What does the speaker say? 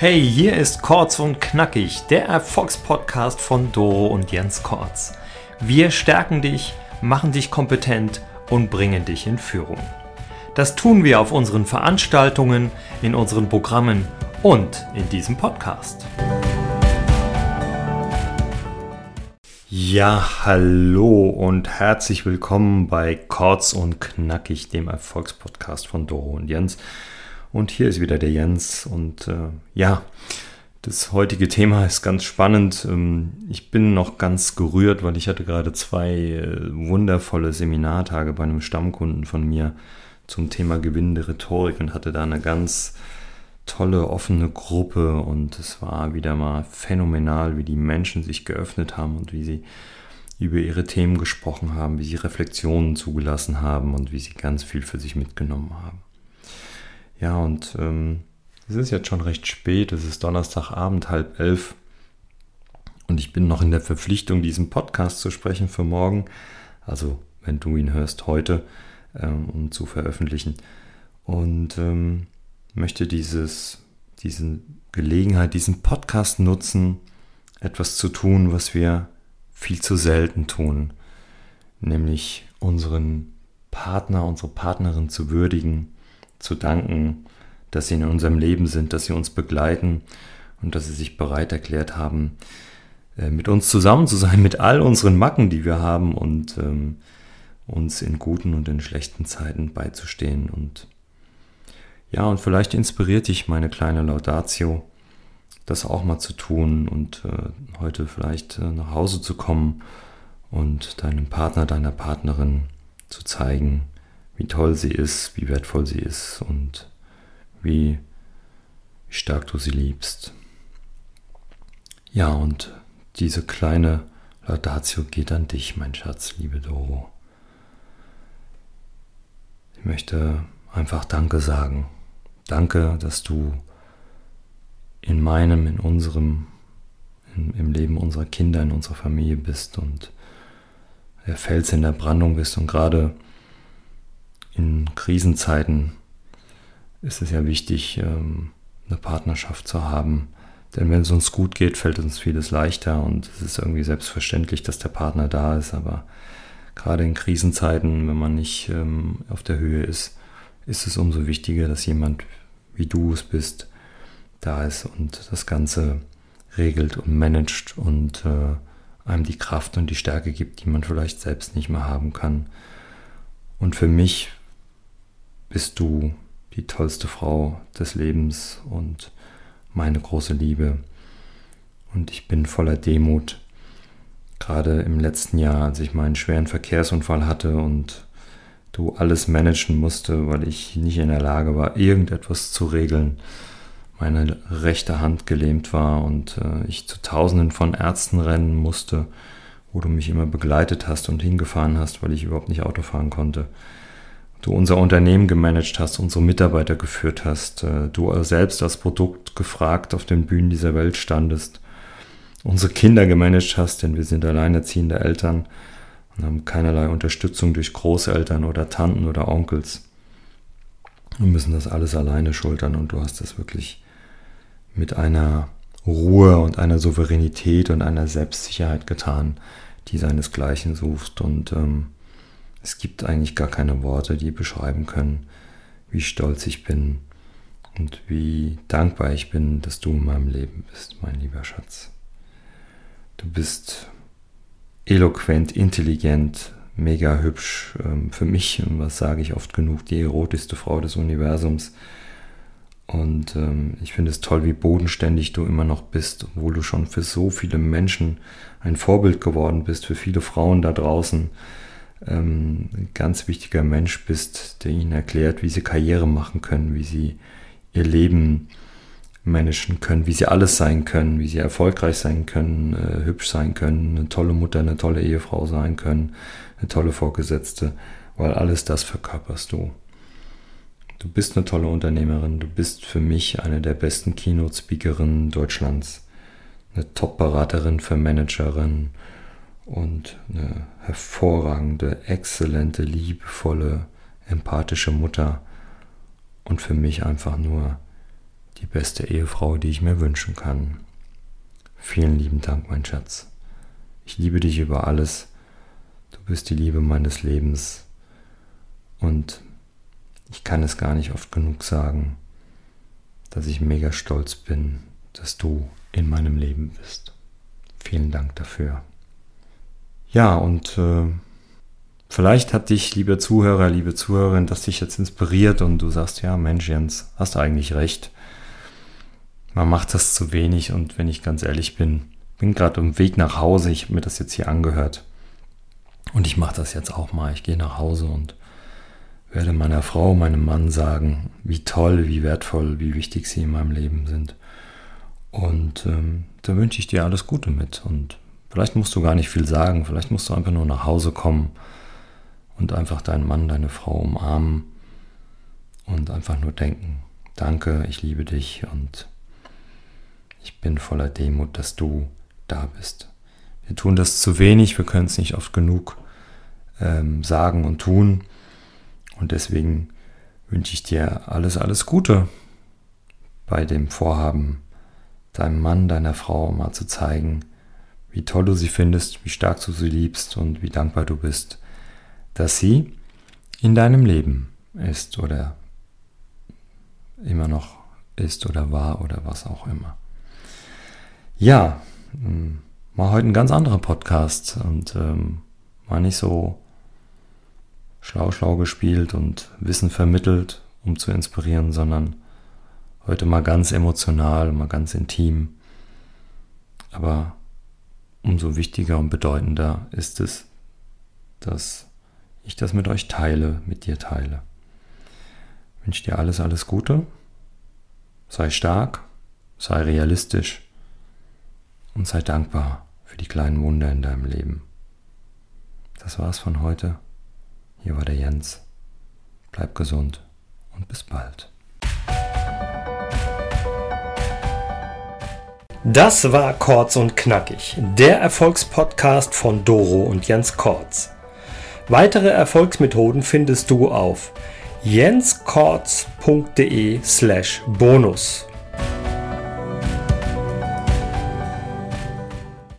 Hey, hier ist Kurz und Knackig, der Erfolgspodcast von Doro und Jens Kortz. Wir stärken dich, machen dich kompetent und bringen dich in Führung. Das tun wir auf unseren Veranstaltungen, in unseren Programmen und in diesem Podcast. Ja, hallo und herzlich willkommen bei Kurz und Knackig, dem Erfolgspodcast von Doro und Jens. Und hier ist wieder der Jens. Und äh, ja, das heutige Thema ist ganz spannend. Ähm, ich bin noch ganz gerührt, weil ich hatte gerade zwei äh, wundervolle Seminartage bei einem Stammkunden von mir zum Thema gewinnende Rhetorik und hatte da eine ganz tolle offene Gruppe und es war wieder mal phänomenal, wie die Menschen sich geöffnet haben und wie sie über ihre Themen gesprochen haben, wie sie Reflexionen zugelassen haben und wie sie ganz viel für sich mitgenommen haben. Ja, und ähm, es ist jetzt schon recht spät, es ist Donnerstagabend, halb elf. Und ich bin noch in der Verpflichtung, diesen Podcast zu sprechen für morgen. Also, wenn du ihn hörst, heute, ähm, um zu veröffentlichen. Und ähm, möchte dieses, diese Gelegenheit, diesen Podcast nutzen, etwas zu tun, was wir viel zu selten tun. Nämlich unseren Partner, unsere Partnerin zu würdigen, zu danken, dass sie in unserem Leben sind, dass sie uns begleiten und dass sie sich bereit erklärt haben, äh, mit uns zusammen zu sein, mit all unseren Macken, die wir haben und ähm, uns in guten und in schlechten Zeiten beizustehen. Und ja, und vielleicht inspiriert dich meine kleine Laudatio, das auch mal zu tun und äh, heute vielleicht äh, nach Hause zu kommen und deinem Partner, deiner Partnerin zu zeigen, wie toll sie ist, wie wertvoll sie ist und wie stark du sie liebst. Ja, und diese kleine Laudatio geht an dich, mein Schatz, liebe Doro. Ich möchte einfach Danke sagen. Danke, dass du in meinem, in unserem, in, im Leben unserer Kinder, in unserer Familie bist und der Fels in der Brandung bist und gerade in Krisenzeiten ist es ja wichtig, ähm, eine Partnerschaft zu haben. Denn wenn es uns gut geht, fällt uns vieles leichter und es ist irgendwie selbstverständlich, dass der Partner da ist. Aber gerade in Krisenzeiten, wenn man nicht ähm, auf der Höhe ist, ist es umso wichtiger, dass jemand, wie du es bist, da ist und das Ganze regelt und managt und äh, einem die Kraft und die Stärke gibt, die man vielleicht selbst nicht mehr haben kann. Und für mich bist du die tollste Frau des Lebens und meine große Liebe. Und ich bin voller Demut. Gerade im letzten Jahr, als ich meinen schweren Verkehrsunfall hatte und du alles managen musste, weil ich nicht in der Lage war, irgendetwas zu regeln, meine rechte Hand gelähmt war und äh, ich zu tausenden von Ärzten rennen musste, wo du mich immer begleitet hast und hingefahren hast, weil ich überhaupt nicht Auto fahren konnte du unser Unternehmen gemanagt hast, unsere Mitarbeiter geführt hast, äh, du selbst als Produkt gefragt auf den Bühnen dieser Welt standest, unsere Kinder gemanagt hast, denn wir sind alleinerziehende Eltern und haben keinerlei Unterstützung durch Großeltern oder Tanten oder Onkels. Wir müssen das alles alleine schultern und du hast das wirklich mit einer Ruhe und einer Souveränität und einer Selbstsicherheit getan, die seinesgleichen sucht und ähm, es gibt eigentlich gar keine Worte, die beschreiben können, wie stolz ich bin und wie dankbar ich bin, dass du in meinem Leben bist, mein lieber Schatz. Du bist eloquent, intelligent, mega hübsch. Ähm, für mich, was sage ich oft genug, die erotischste Frau des Universums. Und ähm, ich finde es toll, wie bodenständig du immer noch bist, obwohl du schon für so viele Menschen ein Vorbild geworden bist, für viele Frauen da draußen ähm, ein ganz wichtiger Mensch bist, der ihnen erklärt, wie sie Karriere machen können, wie sie ihr Leben managen können, wie sie alles sein können, wie sie erfolgreich sein können, äh, hübsch sein können, eine tolle Mutter, eine tolle Ehefrau sein können, eine tolle Vorgesetzte, weil alles das verkörperst du. Du bist eine tolle Unternehmerin, du bist für mich eine der besten Keynote-Speakerinnen Deutschlands, eine Top-Beraterin für Managerinnen, und eine hervorragende, exzellente, liebevolle, empathische Mutter und für mich einfach nur die beste Ehefrau, die ich mir wünschen kann. Vielen lieben Dank, mein Schatz. Ich liebe dich über alles. Du bist die Liebe meines Lebens. Und ich kann es gar nicht oft genug sagen, dass ich mega stolz bin, dass du in meinem Leben bist. Vielen Dank dafür. Ja, und äh, vielleicht hat dich, lieber Zuhörer, liebe Zuhörerin, das dich jetzt inspiriert und du sagst, ja, Mensch, Jens, hast du eigentlich recht. Man macht das zu wenig und wenn ich ganz ehrlich bin, bin gerade im Weg nach Hause, ich habe mir das jetzt hier angehört. Und ich mache das jetzt auch mal. Ich gehe nach Hause und werde meiner Frau, meinem Mann sagen, wie toll, wie wertvoll, wie wichtig sie in meinem Leben sind. Und ähm, da wünsche ich dir alles Gute mit. Und vielleicht musst du gar nicht viel sagen, vielleicht musst du einfach nur nach Hause kommen und einfach deinen Mann, deine Frau umarmen und einfach nur denken, danke, ich liebe dich und ich bin voller Demut, dass du da bist. Wir tun das zu wenig, wir können es nicht oft genug ähm, sagen und tun. Und deswegen wünsche ich dir alles, alles Gute bei dem Vorhaben, deinem Mann, deiner Frau mal zu zeigen, wie toll du sie findest, wie stark du sie liebst und wie dankbar du bist, dass sie in deinem Leben ist oder immer noch ist oder war oder was auch immer. Ja, hm, war heute ein ganz anderer Podcast und ähm, war nicht so schlau schlau gespielt und Wissen vermittelt, um zu inspirieren, sondern heute mal ganz emotional, mal ganz intim. Aber umso wichtiger und bedeutender ist es, dass ich das mit euch teile, mit dir teile. Ich wünsche dir alles, alles Gute. Sei stark, sei realistisch und sei dankbar für die kleinen Wunder in deinem Leben. Das war's von heute. Hier war der Jens. Bleib gesund und bis bald. Das war Kortz und Knackig, der Erfolgspodcast von Doro und Jens Kortz. Weitere Erfolgsmethoden findest du auf jenskortz.de slash bonus.